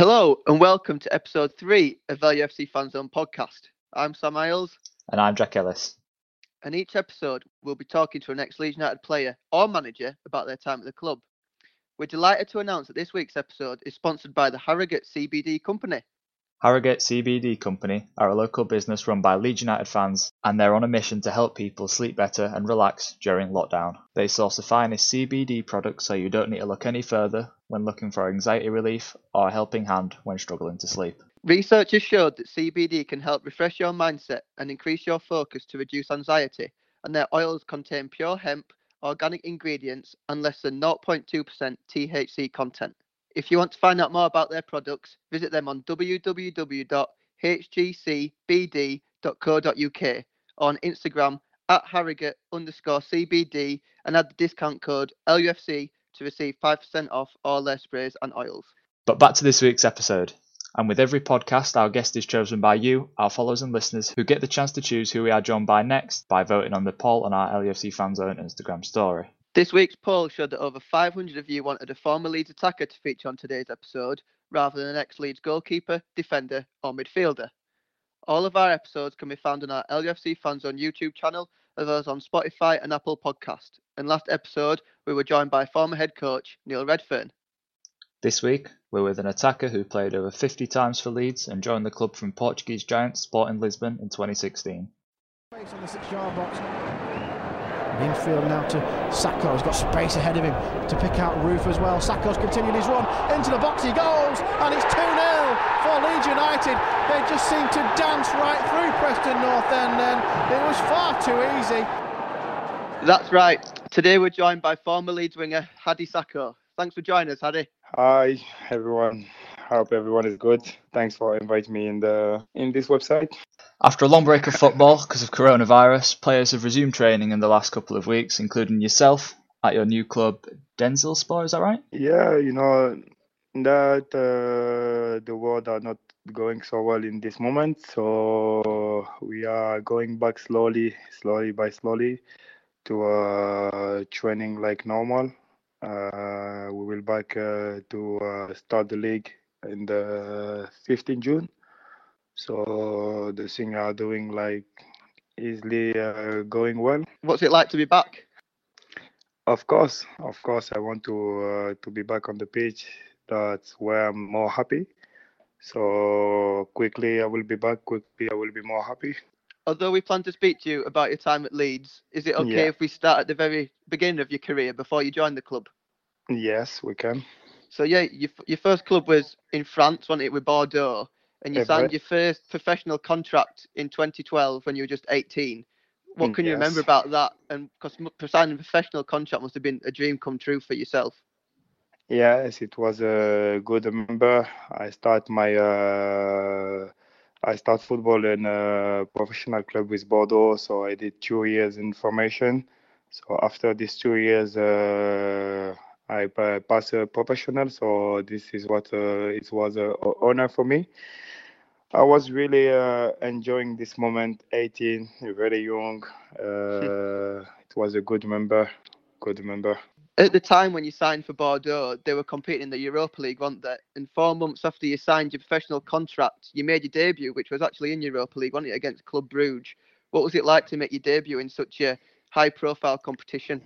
Hello and welcome to episode three of LUFC Fan Zone podcast. I'm Sam Isles, And I'm Jack Ellis. and each episode we'll be talking to an ex-Leeds United player or manager about their time at the club. We're delighted to announce that this week's episode is sponsored by the Harrogate CBD Company. Harrogate CBD Company are a local business run by Leeds United fans and they're on a mission to help people sleep better and relax during lockdown. They source the finest CBD products so you don't need to look any further when looking for anxiety relief or a helping hand when struggling to sleep. Research has showed that CBD can help refresh your mindset and increase your focus to reduce anxiety, and their oils contain pure hemp, organic ingredients, and less than 0.2% THC content. If you want to find out more about their products, visit them on www.hgcbd.co.uk on Instagram at Harrogate underscore CBD and add the discount code LUFC to receive 5% off all their sprays and oils. But back to this week's episode. And with every podcast, our guest is chosen by you, our followers and listeners, who get the chance to choose who we are joined by next by voting on the poll on our LUFC Fanzone Instagram story. This week's poll showed that over 500 of you wanted a former Leeds attacker to feature on today's episode rather than an ex Leeds goalkeeper, defender, or midfielder. All of our episodes can be found on our LUFC Fans on YouTube channel, as well as on Spotify and Apple Podcast. And last episode, we were joined by former head coach Neil Redfearn. This week, we're with an attacker who played over 50 times for Leeds and joined the club from Portuguese giants Sporting Lisbon in 2016. Space on the six-yard box. Infield now to Sacko. He's got space ahead of him to pick out Roofe as well. Sacko's continued his run into the box. He goes, and it's 2 0 for Leeds United. They just seem to dance right through Preston North End, and it was far too easy. That's right. Today we're joined by former Leeds winger Hadi Sacko. Thanks for joining us, Hadi. Hi everyone. I hope everyone is good. Thanks for inviting me in the in this website. After a long break of football because of coronavirus, players have resumed training in the last couple of weeks, including yourself at your new club, Denizlispor, is that right? Yeah, you know that uh, the world are not going so well in this moment, so we are going back slowly, slowly by slowly to uh, training like normal. Uh, we will back uh, to uh, start the league in the 15 June. So the thing are doing like easily uh, going well. What's it like to be back? Of course, of course, I want to uh, to be back on the pitch. That's where I'm more happy. So quickly, I will be back. Quickly, I will be more happy. Although we plan to speak to you about your time at Leeds, is it okay Yeah. if we start at the very beginning of your career before you joined the club? Yes, we can. So yeah, your, your first club was in France, wasn't it, with Bordeaux, and you signed your first professional contract in 2012 when you were just 18. What Mm, can you remember about that? And because signing a professional contract must have been a dream come true for yourself. Yes, it was a good remember. I start my uh, I start football in a professional club with Bordeaux, so I did two years in formation. So after these two years, uh, I pa- pass a professional. So this is what uh, it was a a honor for me. I was really uh, enjoying this moment. 18, very young. Uh, it was a good remember. Good remember. At the time when you signed for Bordeaux, they were competing in the Europa League, weren't they? And four months after you signed your professional contract, you made your debut, which was actually in Europa League, wasn't it, against Club Brugge? What was it like to make your debut in such a high-profile competition?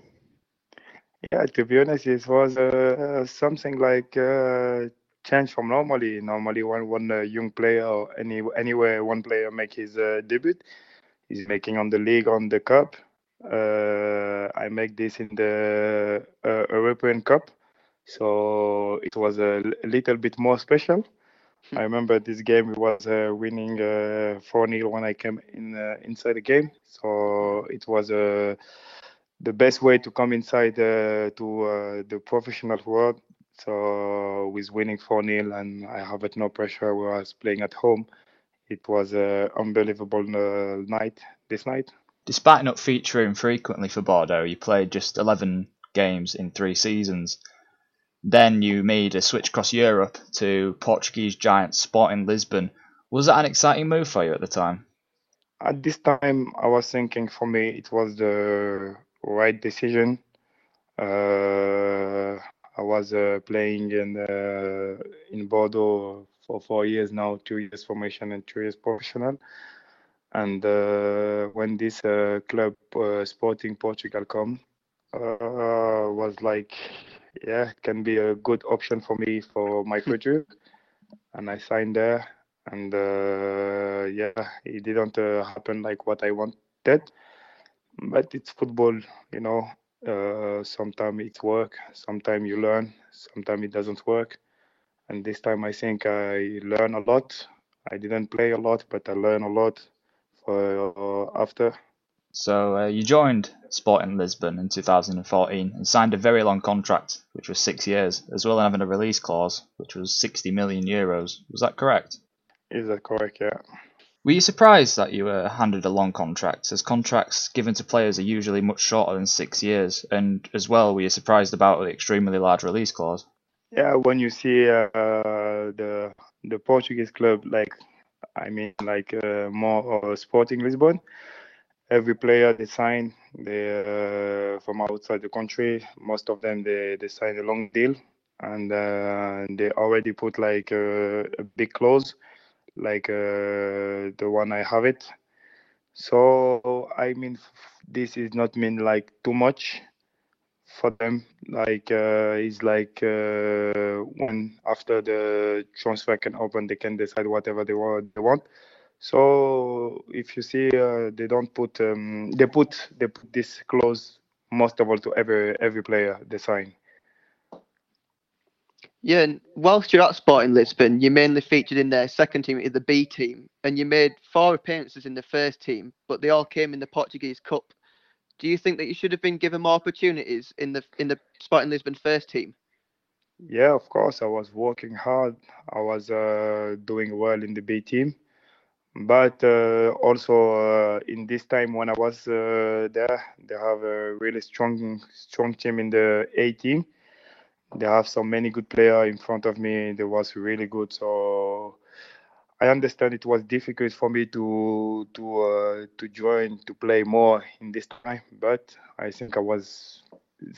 Yeah, to be honest, it was uh, something like uh, change from normally. Normally, when one uh, young player or any anywhere one player make his uh, debut, he's making on the league on the cup. Uh, I make this in the uh, European Cup, so it was a little bit more special. I remember this game was uh, winning uh, 4-0 when I came in uh, inside the game, so it was a the best way to come inside uh, to uh, the professional world. So with winning 4-0 and I have it no pressure where I was playing at home, it was an unbelievable uh, night this night. Despite not featuring frequently for Bordeaux, you played just 11 games in three seasons. Then you made a switch across Europe to Portuguese giant Sporting Lisbon. Was that an exciting move for you at the time? At this time, I was thinking for me it was the right decision. Uh, I was uh, playing in uh, in Bordeaux for four years now, two years formation and two years professional. And uh, when this uh, club uh, Sporting Portugal come, uh, was like, yeah, it can be a good option for me for my future. and I signed there, and yeah, it didn't happen like what I wanted. But it's football, you know. Uh, sometimes it's work, sometimes you learn, sometimes it doesn't work. And this time I think I learn a lot. I didn't play a lot, but I learn a lot for uh, after. So uh, you joined Sporting Lisbon in 2014 and signed a very long contract, which was six years, as well as having a release clause, which was 60 million euros. Was that correct? Is that correct? Yeah. Were you surprised that you were handed a long contract, as contracts given to players are usually much shorter than six years? And as well, were you surprised about the extremely large release clause? Yeah, when you see uh, the the Portuguese club, like I mean, like uh, more uh, Sporting Lisbon, every player they sign, they uh, from outside the country, most of them they they sign a long deal, and uh, they already put like uh, a big clause like uh, the one I have it. So I mean, this is not mean like too much for them. Like uh, it's like uh, when after the transfer can open, they can decide whatever they want. They want. So if you see, uh, they don't put um, they put they put this clause most of all to every every player they sign. Yeah, and whilst you're at Sporting Lisbon, you mainly featured in their second team, the B team, and you made four appearances in the first team, but they all came in the Portuguese Cup. Do you think that you should have been given more opportunities in the in the Sporting Lisbon first team? Yeah, of course. I was working hard. I was uh, doing well in the B team, but uh, also uh, in this time when I was uh, there, they have a really strong strong team in the A team they have so many good players in front of me. They was really good. So I understand it was difficult for me to to uh, to join to play more in this time, but I think I was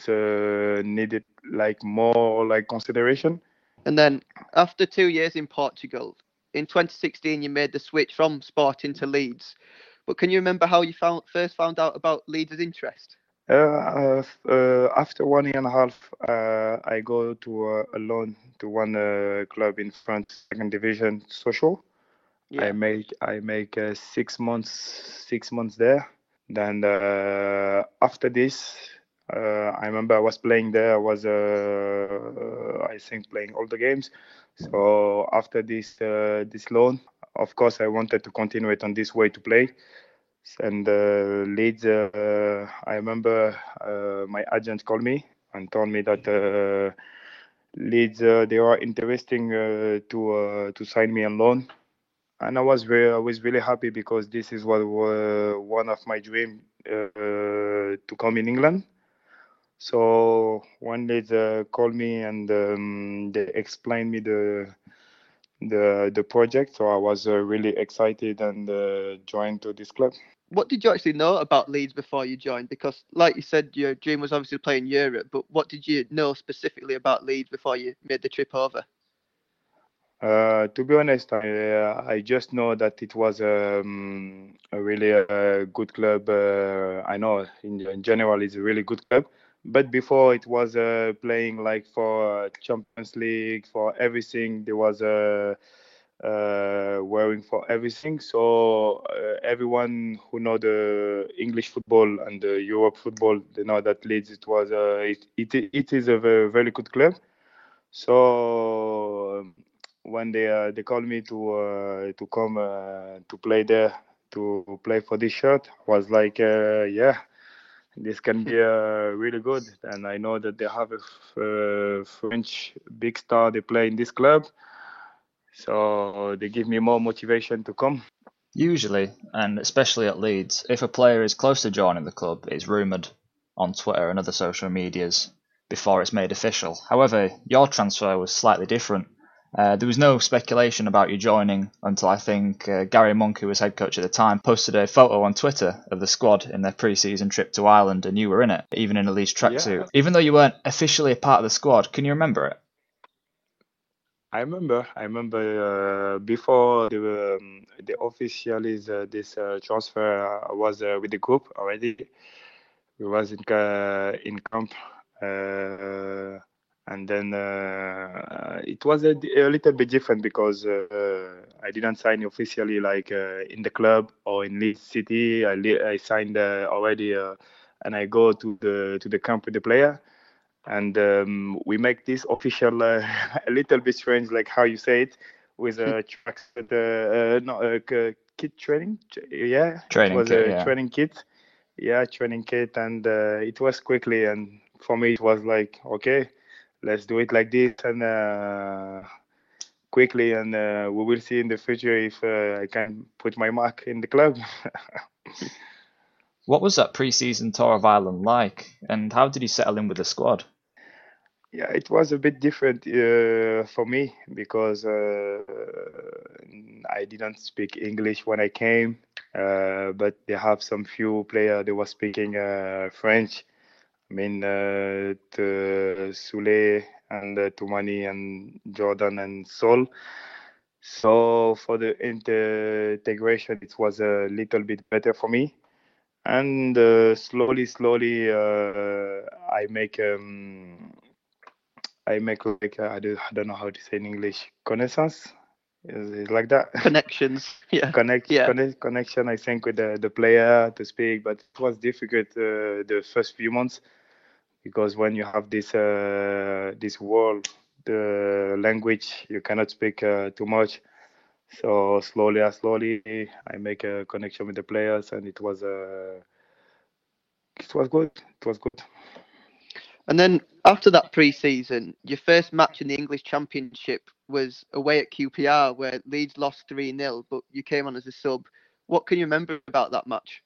uh, needed like more like consideration. And then after two years in Portugal, in 2016 you made the switch from Sporting to Leeds. But can you remember how you found first found out about Leeds' interest? Uh, uh, after one year and a half, uh, I go to a loan to one club in France, second division, Sochaux. Yeah. I make I make six months six months there. Then after this, uh, I remember I was playing there. I was, uh, I think, playing all the games. So after this uh, this loan, of course, I wanted to continue it on this way to play and uh, Leeds. Uh, I remember uh, my agent called me and told me that Leeds they are interesting to to sign me on loan and I was very, I was really happy because this is what uh, one of my dream uh, to come in England. So one day they called me and um, they explained me the the the project. So I was uh, really excited and joined to this club what did you actually know about Leeds before you joined? Because, like you said, your dream was obviously playing Europe, but what did you know specifically about Leeds before you made the trip over? Uh, to be honest, I, uh, I just know that it was um, a really uh, good club. Uh, I know in, in, general it's a really good club, but before it was uh, playing like for Champions League, for everything. There was a uh, wearing for everything. So uh, everyone who know the English football and the Europe football, they know that Leeds it was uh, it, it it is a very, very good club. So um, when they uh, they called me to uh, to come uh, to play there to play for this shirt, was like yeah. This can be really good, and I know that they have a French big star. They play in this club, so they give me more motivation to come. Usually, and especially at Leeds, if a player is close to joining the club, it's rumoured on Twitter and other social medias before it's made official. However, your transfer was slightly different, Uh, there was no speculation about you joining until I think uh, Gary Monk, who was head coach at the time, posted a photo on Twitter of the squad in their pre-season trip to Ireland, and you were in it, even in a Leeds tracksuit. Yeah. Even though you weren't officially a part of the squad, can you remember it? I remember. I remember uh, before the um, the official is uh, this uh, transfer was uh, with the group already. We was in in camp uh, and then uh, it was a, a, little bit different because uh, I didn't sign officially like in the club or in Leeds City. I, I signed already, and I go to the to the camp with the player and um, we make this official uh, a little bit strange, like how you say it, with a track, uh, no, uh, kit training, yeah, training it was kit, a yeah. training kit, yeah, training kit, and uh, it was quickly, and for me it was like, okay, let's do it like this, and uh, quickly, and uh, we will see in the future if I can put my mark in the club. What was that pre-season tour of Ireland like, and how did you settle in with the squad? Yeah, it was a bit different uh, for me because uh, I didn't speak English when I came, uh, but they have some few players they were speaking uh, French. I mean, uh, Sule and uh, Toumani and Jordan and Sol. So for the integration, it was a little bit better for me and uh, slowly slowly uh, i make um, I make like uh, I, do, I don't know how to say in English connaissance. Is it like that? Connections. Yeah. Connect. Yeah. Connect, connection. I think with the, the player to speak, but it was difficult uh, the first few months because when you have this uh, this world, the language, you cannot speak uh, too much. So slowly, slowly, I make a connection with the players, and it was uh, it was good. It was good. And then after that pre-season, your first match in the English Championship was away at QPR, where Leeds lost three 0 but you came on as a sub. What can you remember about that match?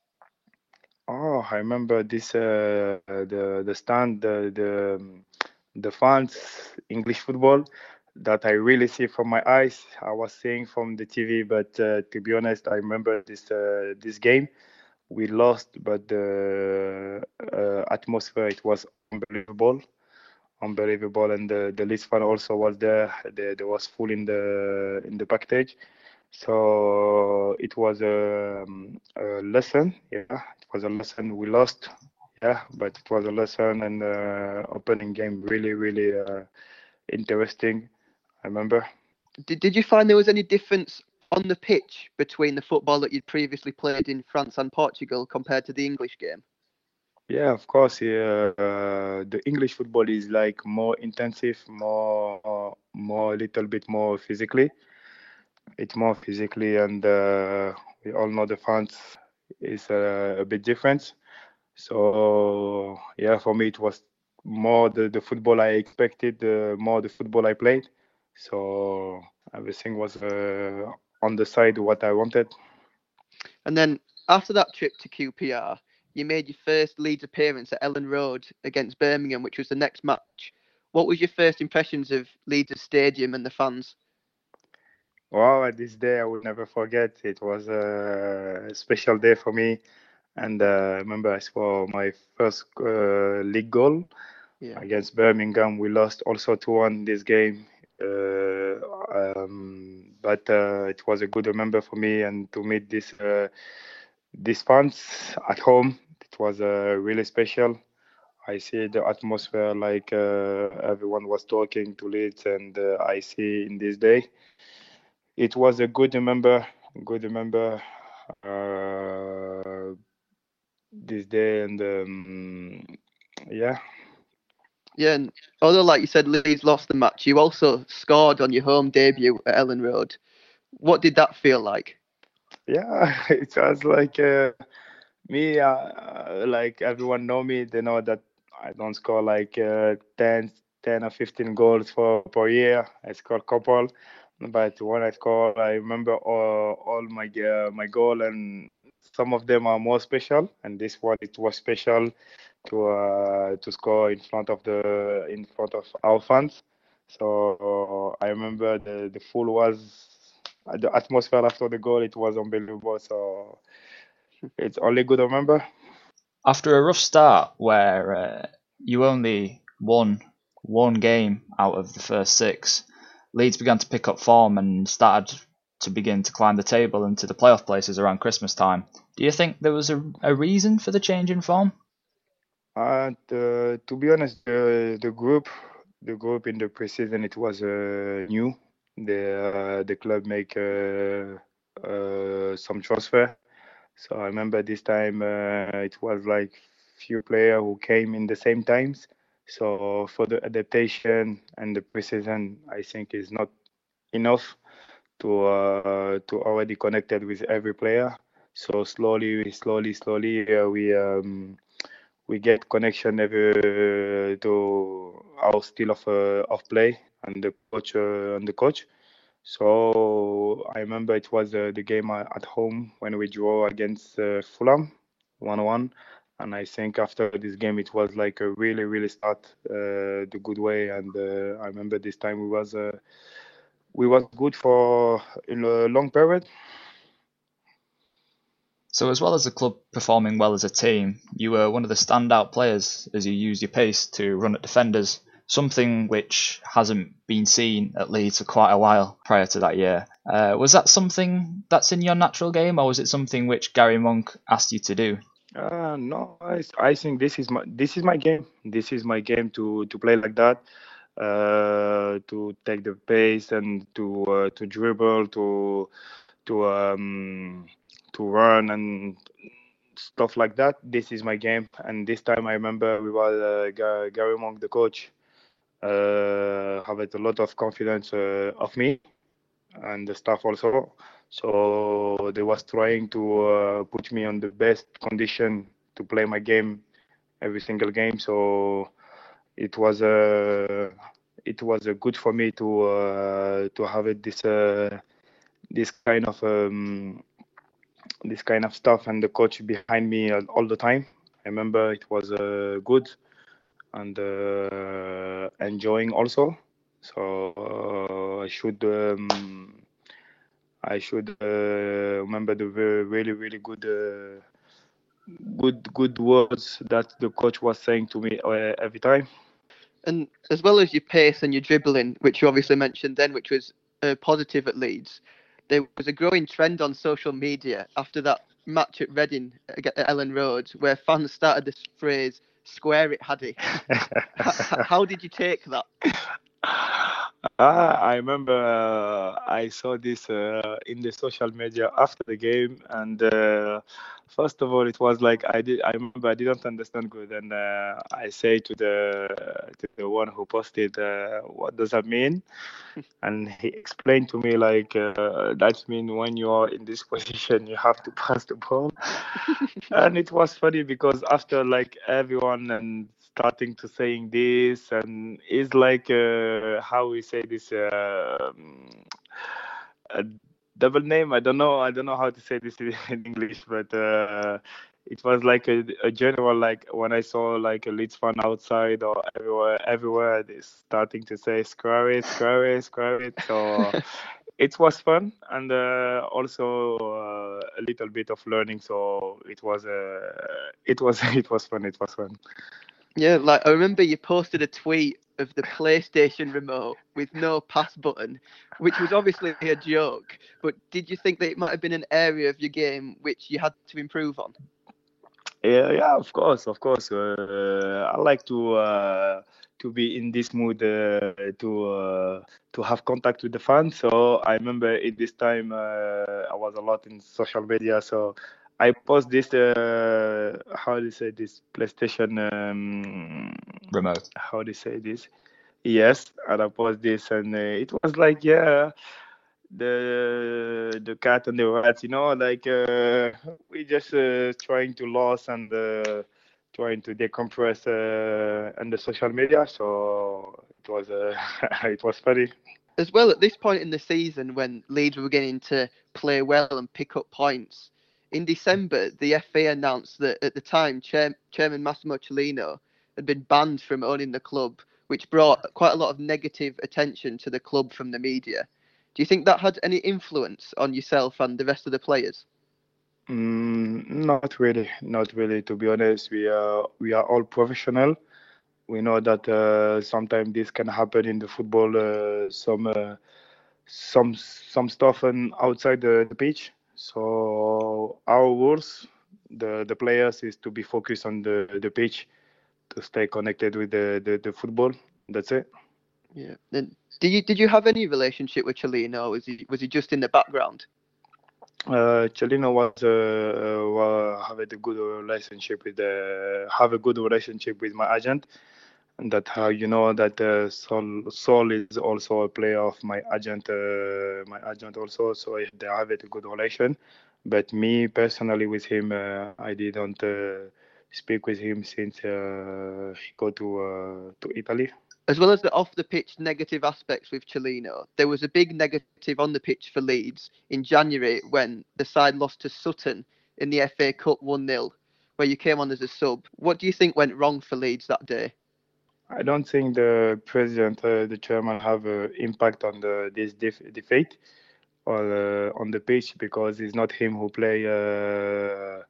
Oh, I remember this uh, the the stand the the the fans English football that I really see from my eyes. I was seeing from the TV, but uh, to be honest, I remember this uh, this game we lost, but the uh, atmosphere it was unbelievable, unbelievable, and the the Leeds fan also was there. There, there was full in the in the package, so it was a, a, lesson. Yeah, it was a lesson. We lost, yeah, but it was a lesson and uh, opening game really really uh, interesting. I remember. Did, did you find there was any difference on the pitch between the football that you'd previously played in France and Portugal compared to the English game? Yeah, of course. Yeah, uh, the English football is like more intensive, more, more, little bit more physically. It's more physically, and uh, we all know the fans is uh, a bit different. So yeah, for me it was more the, the football I expected, uh, more the football I played. So everything was uh, on the side what I wanted. And then after that trip to QPR, you made your first Leeds appearance at Elland Road against Birmingham, which was the next match. What was your first impressions of Leeds Stadium and the fans? Wow, this day I will never forget. It was a special day for me. And uh, I remember I scored my first uh, league goal yeah. against Birmingham. We lost also 2 1 this game. Uh, um, but uh, it was a good remember for me and to meet this uh, these fans at home. It was a really special. I see the atmosphere like everyone was talking to Leeds, and I see in this day it was a good remember good remember uh, this day and um, yeah yeah, and although, like you said, Leeds lost the match, you also scored on your home debut at Elland Road. What did that feel like? Yeah, it was like uh, me, uh, like everyone know me. They know that I don't score like uh, 10, 10 or 15 goals for per year. I score a couple, but when I score, I remember all, all my uh, my goal, and some of them are more special. And this one, it was special to uh, to score in front of the in front of our fans. So I remember the the full was the atmosphere after the goal. It was unbelievable. So it's only good to remember. After a rough start where uh, you only won one game out of the first six, Leeds began to pick up form and started to begin to climb the table into the playoff places around Christmas time. Do you think there was a, a reason for the change in form? And uh, to be honest, the the group, the group in the preseason, it was uh, new. The uh, the club make uh, uh, some transfer. So I remember this time uh, it was like few players who came in the same times. So for the adaptation and the precision, I think is not enough to uh, to already connected with every player. So slowly, slowly, slowly, uh, we um, we get connection every, to our style of uh, of play and the coach uh, and the coach. So I remember it was uh, the game at home when we draw against uh, Fulham, one-one, and I think after this game it was like a really, really start uh, the good way. And uh, I remember this time we was uh, we was good for a long period. So, as well as the club performing well as a team, you were one of the standout players as you used your pace to run at defenders, something which hasn't been seen at Leeds for quite a while prior to that year. Uh, was that something that's in your natural game, or was it something which Gary Monk asked you to do? Uh, no, I, I think this is my this is my game. This is my game to to play like that, uh, to take the pace and to uh, to dribble, to to um, to run and stuff like that. This is my game. And this time I remember we were uh, Gary Monk, the coach, uh, have a lot of confidence uh, of me and the staff also. So they was trying to uh, put me on the best condition to play my game every single game. So it was a it was a good for me to uh, to have it this uh, this kind of um, this kind of stuff and the coach behind me all the time. I remember it was uh, good and uh, enjoying also. So uh, I should um, I should remember the very, really really good good good words that the coach was saying to me uh, every time. And as well as your pace and your dribbling, which you obviously mentioned then, which was uh, positive at Leeds, there was a growing trend on social media after that match at Reading at Elland Road where fans started this phrase "Square it, Hadi." how, did you take that? Ah, I remember uh, I saw this uh, in the social media after the game, and uh, first of all, it was like I did. I remember I didn't understand good, and uh, I say to the to the one who posted, uh, "What does that mean?" and he explained to me like uh, that means when you are in this position, you have to pass the ball, and it was funny because after like everyone and starting to saying this and it's like uh, how we say this uh, a double name? I don't know i don't know how to say this in english but uh, it was like a, a, general like when i saw like a leeds fan outside or everywhere everywhere they starting to say square it square it square it. So it was fun and uh, also uh, a little bit of learning so it was uh, it was it was fun it was fun yeah, like I remember you posted a tweet of the PlayStation remote with no pass button, which was obviously a joke. But did you think that it might have been an area of your game which you had to improve on? Yeah, yeah, of course, of course. Uh, I like to uh, to be in this mood uh, to uh, to have contact with the fans. So I remember at this time uh, I was a lot in social media, so I post this uh, how do you say this PlayStation um, remote. How do you say this? Yes, and I post this, and uh, it was like yeah, the the cat and the rat, you know, like uh, we just uh, trying to lose and uh, trying to decompress uh, on the social media. So it was uh, it was funny. As well, at this point in the season, when Leeds were beginning to play well and pick up points, in December, the FA announced that at the time, Chair- Chairman Massimo Cellino had been banned from owning the club which brought quite a lot of negative attention to the club from the media. Do you think that had any influence on yourself and the rest of the players? Mm, not really, not really. To be honest, we are we are all professional. We know that uh, sometimes this can happen in the football. Uh, some uh, some some stuff and outside the, the pitch. So our rules, the the players, is to be focused on the the pitch, to stay connected with the the, the football. That's it. Yeah. Then did you did you have any relationship with Cellino? Or was he was he just in the background? Uh, Cellino was uh, uh, have a good relationship with the have a good relationship with my agent, that how you know that uh, Sol Sol is also a player of my agent, uh, my agent also. So they have a good relation. But me personally with him, uh, I didn't uh, speak with him since uh, he go to uh, to Italy. As well as the off the pitch negative aspects with Cellino, there was a big negative on the pitch for Leeds in January when the side lost to Sutton in the FA Cup 1 0, where you came on as a sub. What do you think went wrong for Leeds that day? I don't think the president, uh, the chairman, have an impact on the this def- defeat or uh, on the pitch because it's not him who play uh,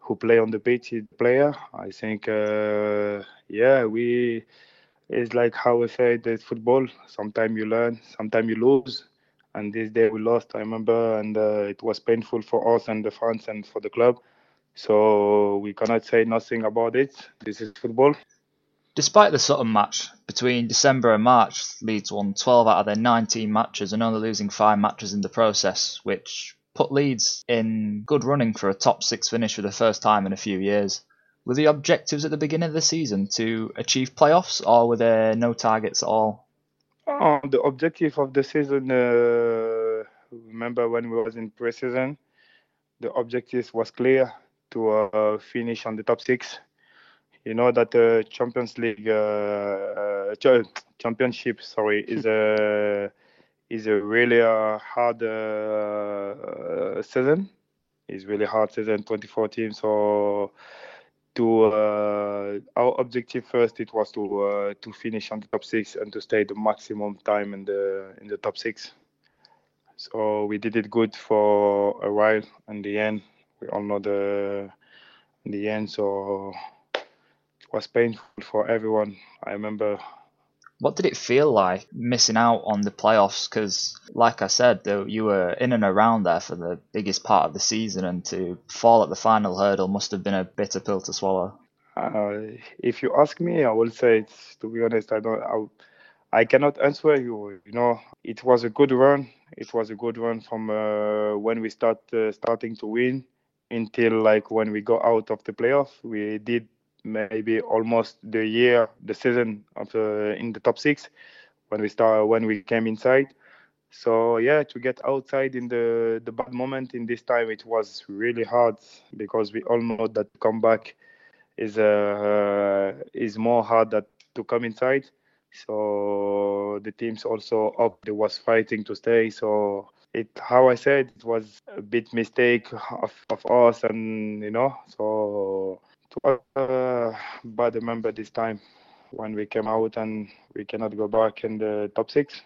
who play on the pitch. It's the player. I think, uh, yeah, we. It's like how I said, it's football. Sometimes you learn, sometimes you lose. And this day we lost, I remember, and uh, it was painful for us and the fans and for the club. So we cannot say nothing about it. This is football. Despite the Sutton match, between December and March, Leeds won 12 out of their 19 matches and only losing 5 matches in the process, which put Leeds in good running for a top 6 finish for the first time in a few years. Were the objectives at the beginning of the season to achieve playoffs, or were there no targets at all? Oh, the objective of the season, uh, remember when we was in pre-season, the objective was clear to uh, finish on the top six you know that the Champions League uh, uh, championship, sorry, is a is a really uh, hard uh, season. It's really hard season, 2014. So to uh, our objective first, it was to uh, to finish on the top six and to stay the maximum time in the in the top six. So we did it good for a while. In the end, we all know the in the end. So was painful for everyone. I remember. What did it feel like missing out on the playoffs? Because, like I said, though you were in and around there for the biggest part of the season, and to fall at the final hurdle must have been a bitter pill to swallow. Uh, if you ask me, I will say, it's, to be honest, I don't. I, I cannot answer you. You know, it was a good run. It was a good run from uh, when we start uh, starting to win until like when we go out of the playoff. We did maybe almost the year, the season of the, in the top six when we start when we came inside. So yeah, to get outside in the the bad moment in this time, it was really hard because we all know that comeback is uh, is more hard that to come inside. So the teams also up they was fighting to stay. So it how I said it was a bit mistake of, of us and you know so a bad remember this time when we came out and we cannot go back in the top six.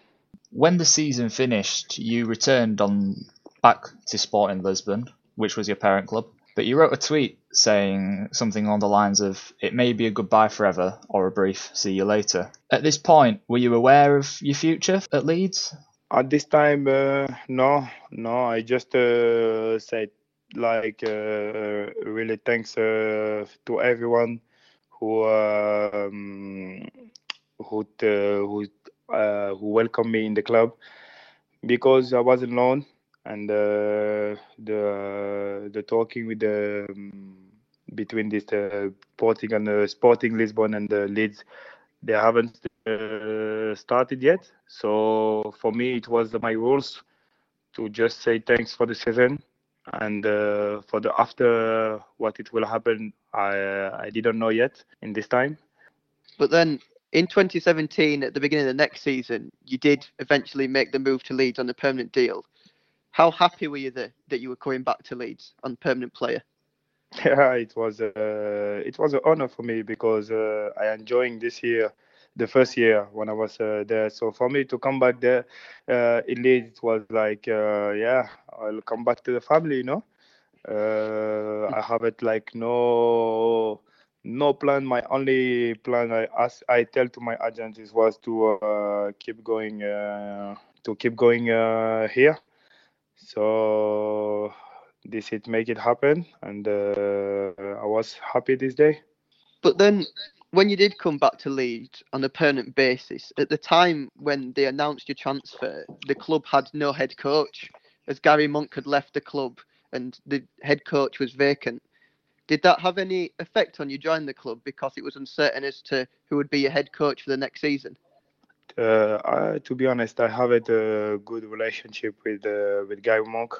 When the season finished, you returned on back to Sporting Lisbon, which was your parent club. But you wrote a tweet saying something along the lines of, it may be a goodbye forever or a brief see you later. At this point, were you aware of your future at Leeds? At this time, uh, no, no. I just uh, said like uh, really thanks uh, to everyone who um, who who uh, who welcomed me in the club. Because I was alone and uh, the the talking with the um, between this uh, Sporting and the Sporting Lisbon and the Leeds they haven't uh, started yet. So for me it was my rules to just say thanks for the season and uh, for the after what it will happen i i didn't know yet in this time. But then in 2017 at the beginning of the next season you did eventually make the move to leeds on a permanent deal. How happy were you that, that you were coming back to leeds on permanent player? Yeah it was uh, it was an honor for me because uh, i enjoying this year the first year when I was uh, there. So for me to come back there uh, in Leeds was like, uh, yeah, I'll come back to the family, you know. Uh, I have it like no no plan. My only plan I ask, I tell to my agent is was to uh, keep going uh, to keep going uh, here. So this it make it happen, and uh, I was happy this day. But then, when you did come back to Leeds on a permanent basis, at the time when they announced your transfer, the club had no head coach, as Gary Monk had left the club and the head coach was vacant. Did that have any effect on you joining the club because it was uncertain as to who would be your head coach for the next season? Uh, I, to be honest, I have a good relationship with uh, with Gary Monk.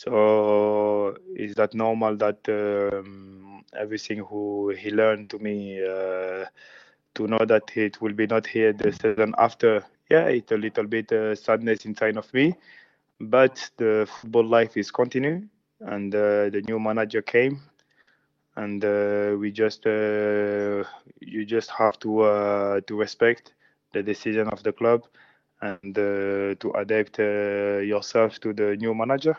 So is that normal that um, everything who he learned to me uh, to know that it will be not here the season after? Yeah, it's a little bit uh, sadness inside of me, but the football life is continuing, and uh, the new manager came and uh, we just uh, you just have to uh, to respect the decision of the club and to adapt yourself to the new manager.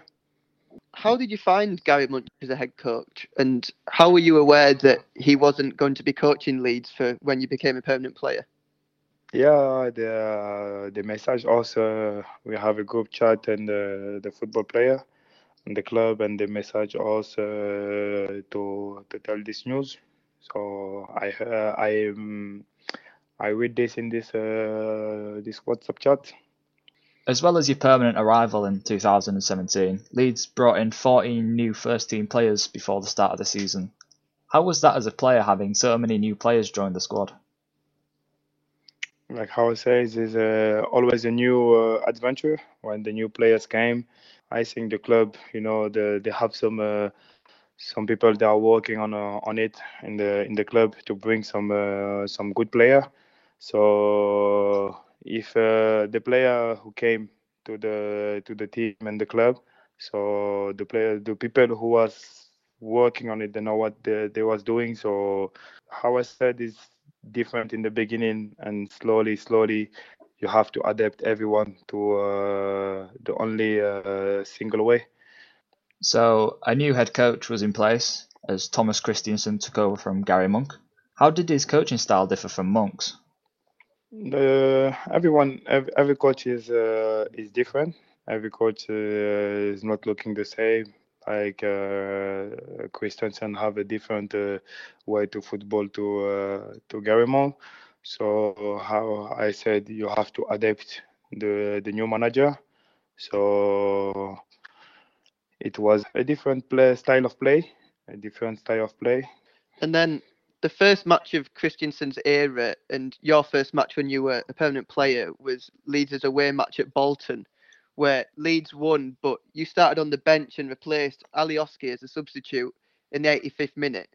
How did you find Gary Monk as a head coach, and how were you aware that he wasn't going to be coaching Leeds for when you became a permanent player? Yeah, the the message also we have a group chat and the football player and the club and the message also uh, to to tell this news. So I uh, I um, I read this in this uh, this WhatsApp chat. As well as your permanent arrival in 2017, Leeds brought in 14 new first team players before the start of the season. How was that as a player having so many new players join the squad? Like how I say, it's uh, always a new uh, adventure when the new players came. I think the club, you know, the, they have some uh, some people that are working on uh, on it in the in the club to bring some uh, some good player. So if uh, the player who came to the to the team and the club, so the player, the people who was working on it, they know what they, they was doing. So how I said is different in the beginning, and slowly, slowly you have to adapt everyone to uh, the only uh, single way. So a new head coach was in place as Thomas Christiansen took over from Gary Monk. How did his coaching style differ from Monk's? The, everyone, every, every coach is uh, is different. Every coach uh, is not looking the same. Like uh, Christiansen have a different uh, way to football to to Gary Monk. So how I said you have to adapt the the new manager. So it was a different play style of play, a different style of play. And then the first match of Christiansen's era and your first match when you were a permanent player was Leeds' away match at Bolton, where Leeds won, but you started on the bench and replaced Alioski as a substitute in the 85th minute.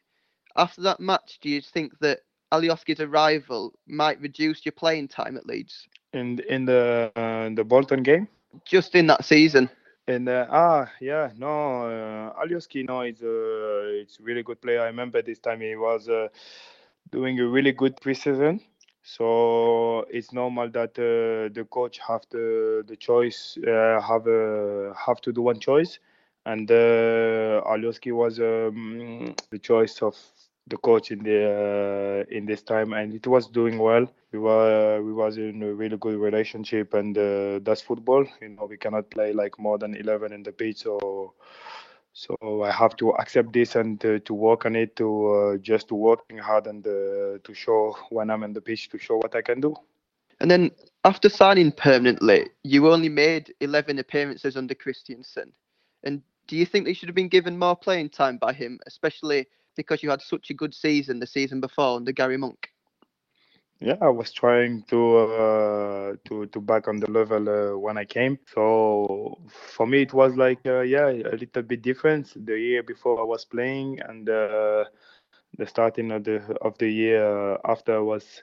After that match, do you think that Alioski's arrival might reduce your playing time at Leeds? In in the uh, the Bolton game? Just in that season. And uh, ah yeah no uh, Alioski no it's a it's really good player. I remember this time he was uh, doing a really good preseason. So it's normal that uh, the coach have the the choice uh, have uh, have to do one choice, and uh, Alioski was um, the choice of the coach in the uh, in this time, and it was doing well. We were we was in a really good relationship, and uh, that's football. You know, we cannot play like more than eleven in the pitch, so so I have to accept this and uh, to work on it, to uh, just working hard and uh, to show when I'm in the pitch to show what I can do. And then after signing permanently, you only made 11 appearances under Christiansen. And do you think they should have been given more playing time by him, especially because you had such a good season the season before under Gary Monk? Yeah, I was trying to uh, to to back on the level uh, when I came. So for me, it was like uh, yeah, a little bit different. The year before I was playing, and uh, the starting of the of the year after was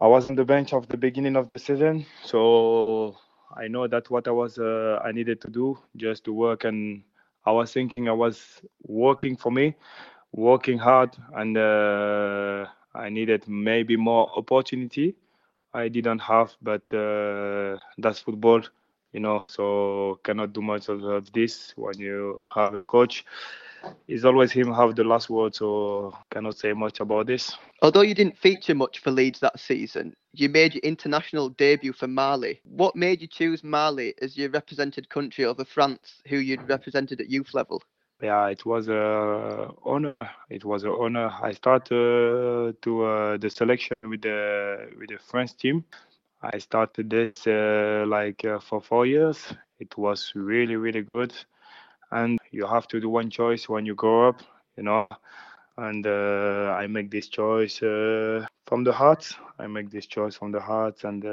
I was on the bench of the beginning of the season. So I know that what I was uh, I needed to do just to work, and I was thinking I was working for me working hard and uh, I needed maybe more opportunity. I didn't have, but uh, that's football, you know. So cannot do much of this when you have a coach. It's always him have the last word, so cannot say much about this. Although you didn't feature much for Leeds that season, you made your international debut for Mali. What made you choose Mali as your represented country over France, who you'd represented at youth level? Yeah, it was a honor. It was an honor. I started uh, to uh, the selection with the with the French team. I started this uh, like uh, for four years. It was really really good, and you have to do one choice when you grow up, you know. And uh, I make this choice uh, from the heart. I make this choice from the heart, and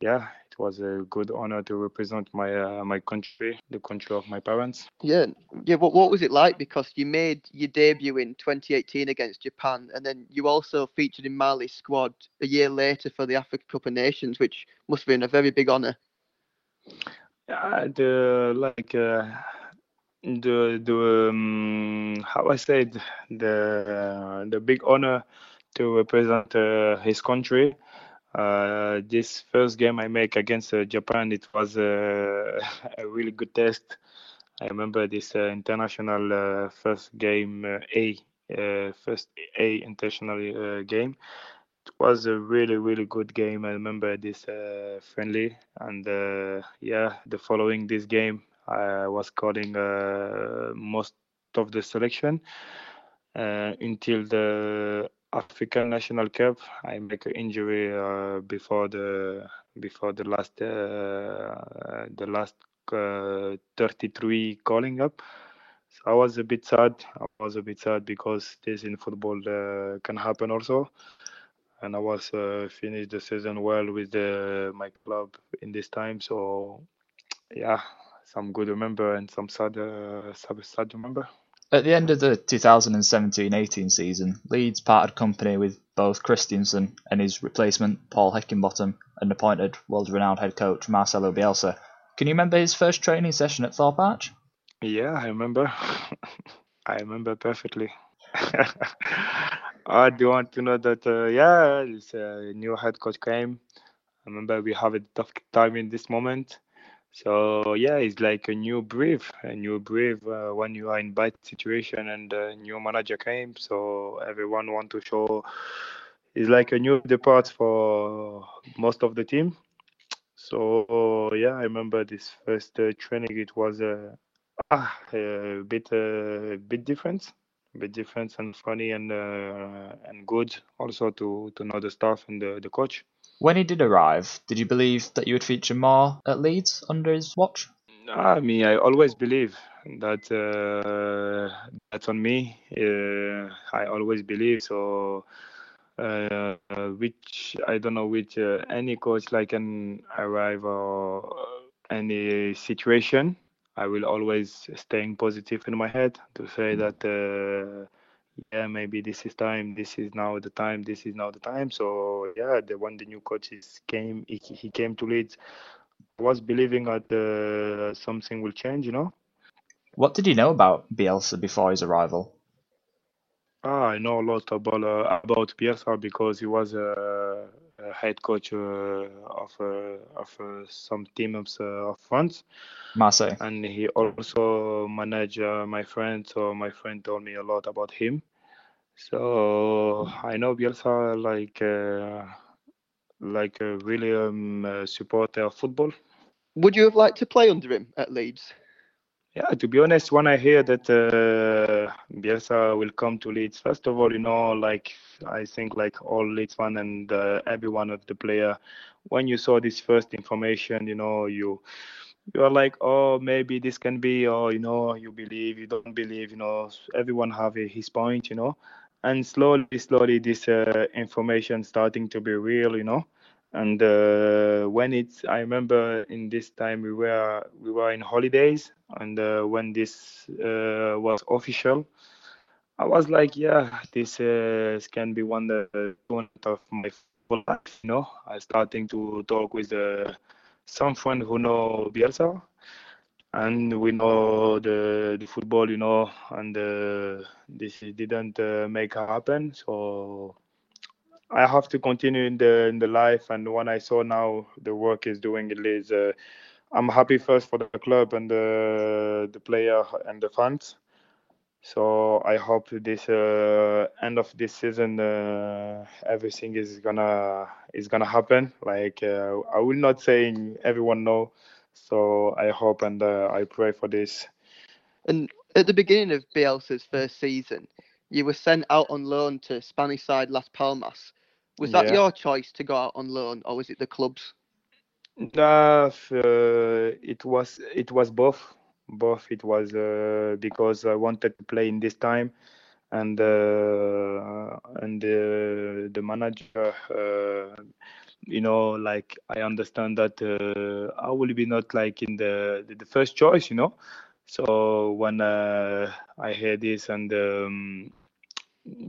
yeah, was a good honor to represent my uh, my country, the country of my parents. Yeah, yeah. What what was it like? Because you made your debut in 2018 against Japan, and then you also featured in Mali's squad a year later for the Africa Cup of Nations, which must have been a very big honor. Yeah, the like. Uh, the the um, how I said the uh, the big honor to represent uh, his country uh, this first game I make against uh, Japan, it was uh, a really good test. I remember this uh, international uh, first game A, first A international game. It was a really really good game. I remember this friendly, and yeah, the following this game, I was calling most of the selection until the African National Cup. I make an injury uh, before the before the last uh, the last uh, 33 calling up. So I was a bit sad. I was a bit sad because this in football uh, can happen also. And I was uh, finished the season well with the, my club in this time. So yeah, some good remember and some sad uh, sad, sad remember. At the end of the 2017-18 season, Leeds parted company with both Christiansen and his replacement Paul Heckingbottom and appointed world-renowned head coach Marcelo Bielsa. Can you remember his first training session at Thorpe Arch? Yeah, I remember. I remember perfectly. I do want to know that, uh, yeah, this uh, new head coach came. I remember we have a tough time in this moment. So yeah, it's like a new breath, a new breath uh, when you are in bad situation and a new manager came. So everyone want to show it's like a new depart for most of the team. So yeah, I remember this first uh, training. It was uh, ah, a bit uh, a bit different, a bit different and funny and uh, and good also to to know the staff and the, the coach. When he did arrive, did you believe that you would feature more at Leeds under his watch? I mean, I always believe that uh, that's on me. Uh, I always believe so. Uh, which I don't know which uh, any coach like can arrive or any situation. I will always staying positive in my head to say that uh, yeah, maybe this is time. This is now the time. This is now the time. So yeah, the when the new coaches came, he, he came to Leeds. Was believing that uh, something will change. You know. What did you know about Bielsa before his arrival? Ah, I know a lot about uh, about Bielsa because he was a, a head coach uh, of uh, of uh, some teams uh, of France. Marseille. And he also managed my friend, so my friend told me a lot about him. So I know Bielsa like uh, like a really um, uh, supporter of football. Would you have liked to play under him at Leeds? Yeah, to be honest, when I hear that uh, Bielsa will come to Leeds, first of all, you know, like I think like all Leeds fan and uh, everyone of the player, when you saw this first information, you know, you you are like, oh, maybe this can be, or you know, you believe, you don't believe, you know, everyone have his point, you know. And slowly slowly this uh, information starting to be real you know and uh, when it's i remember in this time we were we were in holidays and uh, when this uh, was official i was like yeah this uh, can be one of my life you know i starting to talk with uh, some friend who know bielsa and we know the the football, you know, and uh, this didn't make happen. So I have to continue in the in the life. And when I saw now the work is doing it is, uh, I'm happy first for the club and the the player and the fans. So I hope this uh, end of this season uh, everything is gonna is gonna happen. Like uh, I will not saying everyone know. So I hope and uh, I pray for this. And at the beginning of Bielsa's first season, you were sent out on loan to Spanish side Las Palmas. Was that Yeah. your choice to go out on loan, or was it the club's? Uh, uh, it was it was both both it was uh, because I wanted to play in this time and uh, and uh, the manager uh, you know like I understand that uh, I will be not like in the the first choice you know so when uh, I hear this and um,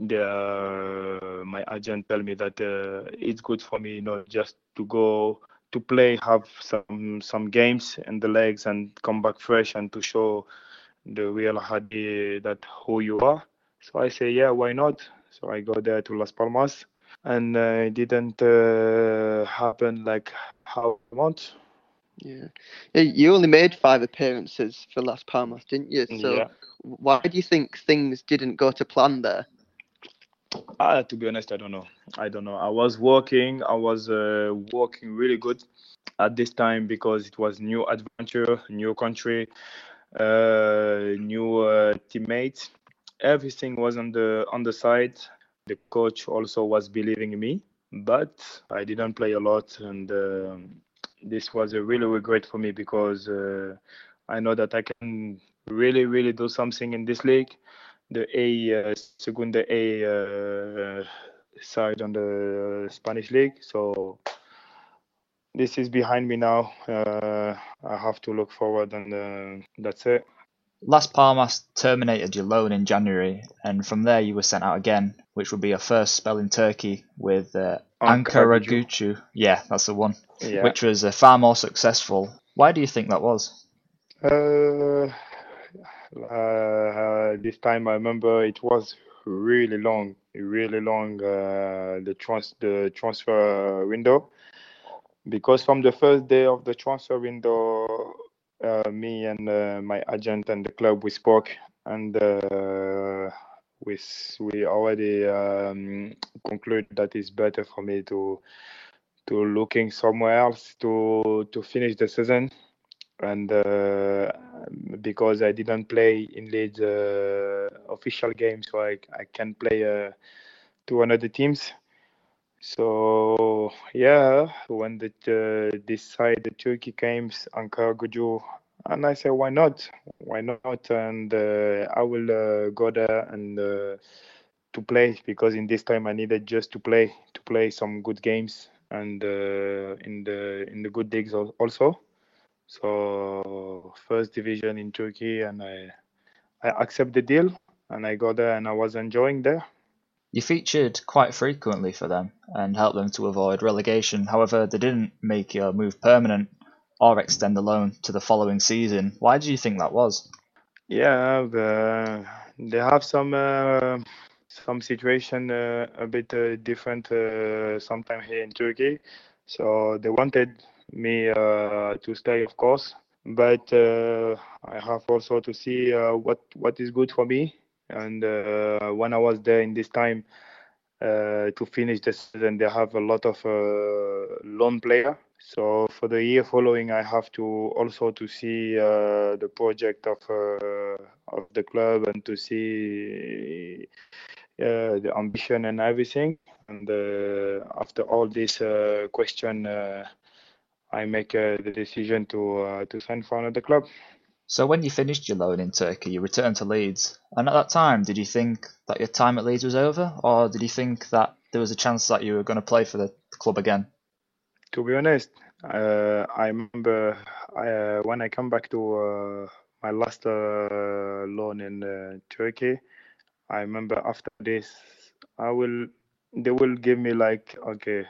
the uh, my agent tell me that uh, it's good for me you know just to go to play, have some some games in the legs, and come back fresh, and to show the real Hadi that who you are. So I say, yeah, why not? So I go there to Las Palmas, and uh, it didn't uh, happen like how I want. Yeah. Yeah, You only made five appearances for Las Palmas, didn't you? So Yeah. why do you think things didn't go to plan there? Ah, to be honest, I don't know. I don't know. I was working. I was uh, working really good at this time because it was new adventure, new country, uh, new uh, teammates. Everything was on the on the side. The coach also was believing me, but I didn't play a lot, and um this was a really regret for me because uh, I know that I can really, really do something in this league the A uh, Segunda A uh, side on the Spanish league. So this is behind me now. Uh, I have to look forward, and uh, that's it. Las Palmas terminated your loan in January, and from there you were sent out again, which would be your first spell in Turkey with uh, Ankara Ankara Yeah, that's the one. Yeah. Which was uh, far more successful. Why do you think that was? Uh, uh, this time I remember it was really long, really long uh, the trans the transfer window. Because from the first day of the transfer window, uh, me and uh, my agent and the club we spoke and uh, we we already um, concluded that it's better for me to to looking somewhere else to to finish the season and uh, because I didn't play in Leeds uh, official games, so I, I can play uh, to another teams. So yeah, when the uh, this side the Turkey came, Ankaragücü, and I said why not? Why not? And uh, I will uh, go there and uh, to play because in this time I needed just to play to play some good games and in the in the good al- also. So first division in Turkey, and I I accept the deal, and I go there, and I was enjoying there. You featured quite frequently for them and helped them to avoid relegation. However, they didn't make your move permanent or extend the loan to the following season. Why do you think that was? Yeah, the, they have some uh, some situation uh, a bit uh, different uh, sometime here in Turkey. So they wanted me uh, to stay, of course, but uh, I have also to see uh, what what is good for me. And when I was there in this time to finish the season, they have a lot of loan player. So for the year following, I have to also to see uh, the project of uh, of the club and to see uh, the ambition and everything. And after all this question, I make uh, the decision to uh, to sign for another club. So when you finished your loan in Turkey, you returned to Leeds. And at that time, did you think that your time at Leeds was over, or did you think that there was a chance that you were going to play for the club again? To be honest, uh, I remember I, uh, when I come back to uh, my last uh, loan in uh, Turkey. I remember after this, I will they will give me like okay,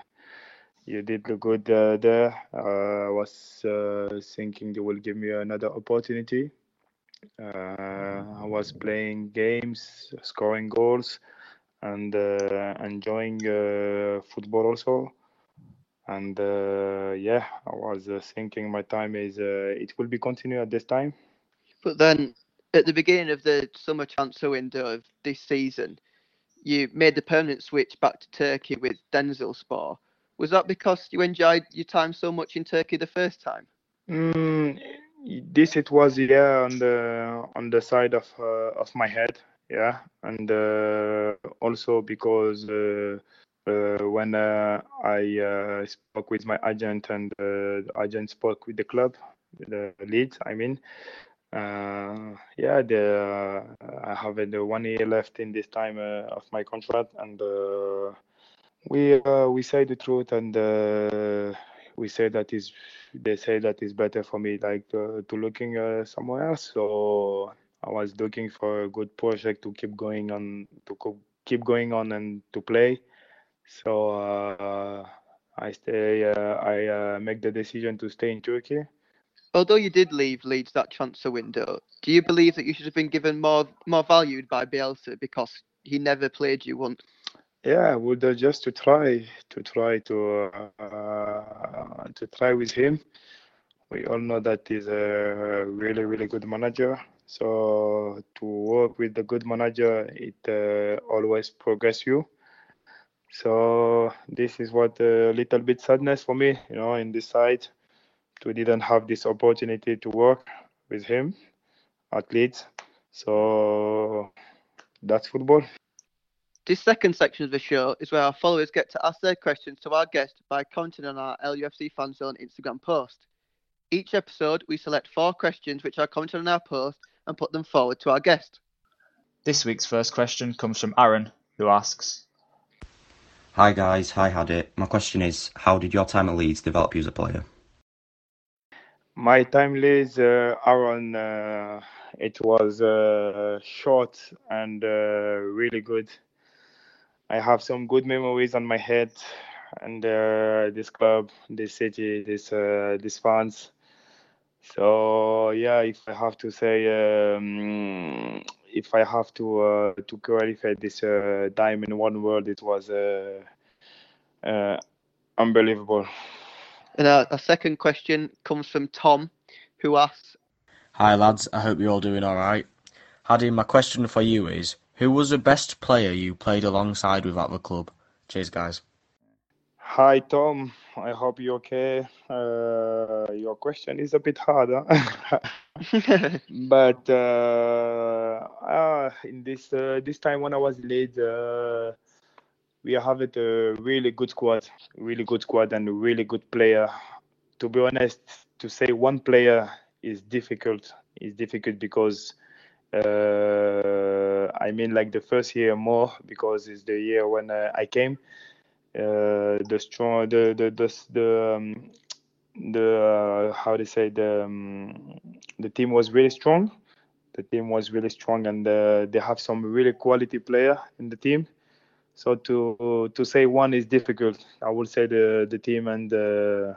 you did look good uh, there. Uh, I was uh, thinking they will give me another opportunity. Uh, I was playing games, scoring goals, and uh, enjoying uh, football also. And yeah, I was thinking my time is it will be continued at this time. But then, at the beginning of the summer transfer window of this season, you made the permanent switch back to Turkey with Denizlispor. Was that because you enjoyed your time so much in Turkey the first time? Mm, this it was yeah on the on the side of uh, of my head yeah and uh, also because uh, uh when uh, I uh, spoke with my agent and the agent spoke with the club the Leeds I mean yeah the I have the one year left in this time of my contract and we we say the truth and we say that is they say that is better for me like to, to looking uh, somewhere else. So i was looking for a good project to keep going on to co- keep going on and to play. So uh, i stay uh, i uh, make the decision to stay in turkey. Although you did leave leeds that transfer window do you believe that you should have been given more more valued by bielsa because he never played you once yeah, would uh, just to try to try to uh, to try with him. We all know that he's a really really good manager. So to work with the good manager, it uh, always progress you. So this is what a little bit sadness for me, you know, in this side, we didn't have this opportunity to work with him at Leeds. So that's football. This second section of the show is where our followers get to ask their questions to our guest by commenting on our LUFC Fanzone Instagram post. Each episode, we select four questions which are commented on our post and put them forward to our guest. This week's first question comes from Aaron, who asks Hi guys, hi Hadi. My question is How did your time at Leeds develop you as a player? My time at Leeds, uh, Aaron, uh, it was uh, short and uh, really good. I have some good memories on my head, and uh, this club, this city, this uh, this fans. So yeah, if I have to say, um, if I have to uh, to qualify this uh, time in one word, it was uh, uh, unbelievable. And our, our second question comes from Tom, who asks, "Hi lads, I hope you're all doing all right. Hadi, my question for you is, who was the best player you played alongside with at the club? Cheers, guys. Hi, Tom. I hope you're okay. Uh, your question is a bit harder, but uh, uh, in this uh, this time when I was late, uh, we have a really good squad, really good squad, and really good player. To be honest, to say one player is difficult. Is difficult because uh, I mean, like the first year more because it's the year when uh, I came. Uh, the strong, the the the the, um, the uh, how to say the um, the team was really strong. The team was really strong, and uh, they have some really quality player in the team. So to to say one is difficult. I would say the the team and the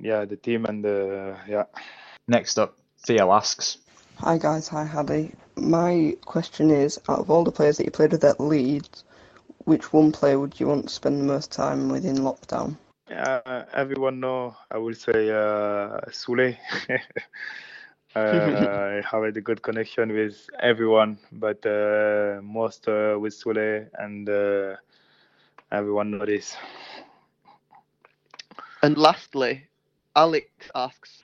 yeah the team and the yeah. Next up, Theo asks, Hi guys, hi Hadi. My question is, out of all the players that you played with at Leeds, which one player would you want to spend the most time with in lockdown? Uh, everyone know, I will say uh, Sule. uh, I have a good connection with everyone, but uh, most uh, with Sule and uh, everyone know this. And lastly, Alex asks,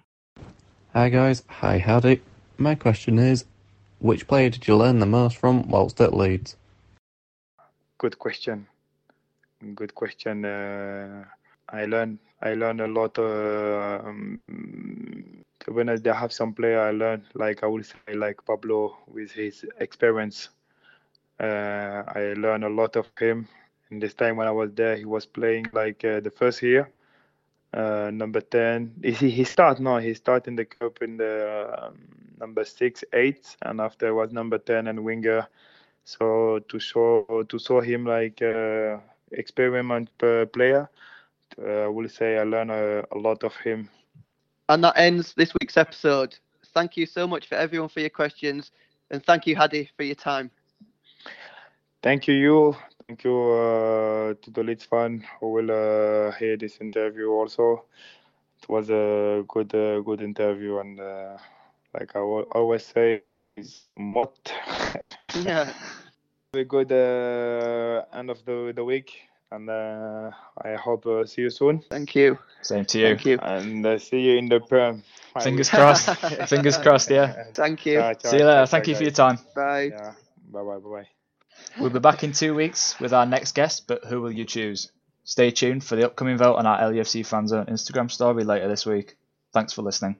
Hi guys, hi Hadi. My question is, which player did you learn the most from whilst at Leeds? Good question. Good question. Uh, I learned I learned a lot. Uh, um, honest, I have some player I learned like I would say like Pablo with his experience. Uh, I learned a lot of him. In this time when I was there, he was playing like uh, the first year uh, number 10 he, he start no he start in the cup in the um, number 6 8 and after was number 10 and winger so to show to show him like uh, experiment player uh, I will say I learned a, a lot of him. And that ends this week's episode. Thank you so much for everyone for your questions, and thank you, Hadi, for your time. Thank you, you. Thank you uh, to the Leeds fan who will uh, hear this interview also. It was a good, uh, good interview, and uh, like I al- always say, is what Yeah. a good uh, end of the the week, and uh, I hope uh, see you soon. Thank you. Same to you. Thank you. And uh, see you in the Prem. I Fingers crossed. Fingers crossed, yeah. Thank you. Ciao, ciao, See you later. ciao, Thank ciao, you for your time. Bye. Yeah. Bye bye bye bye. We'll be back in two weeks with our next guest, but who will you choose? Stay tuned for the upcoming vote on our LUFC Fanzone Instagram story later this week. Thanks for listening.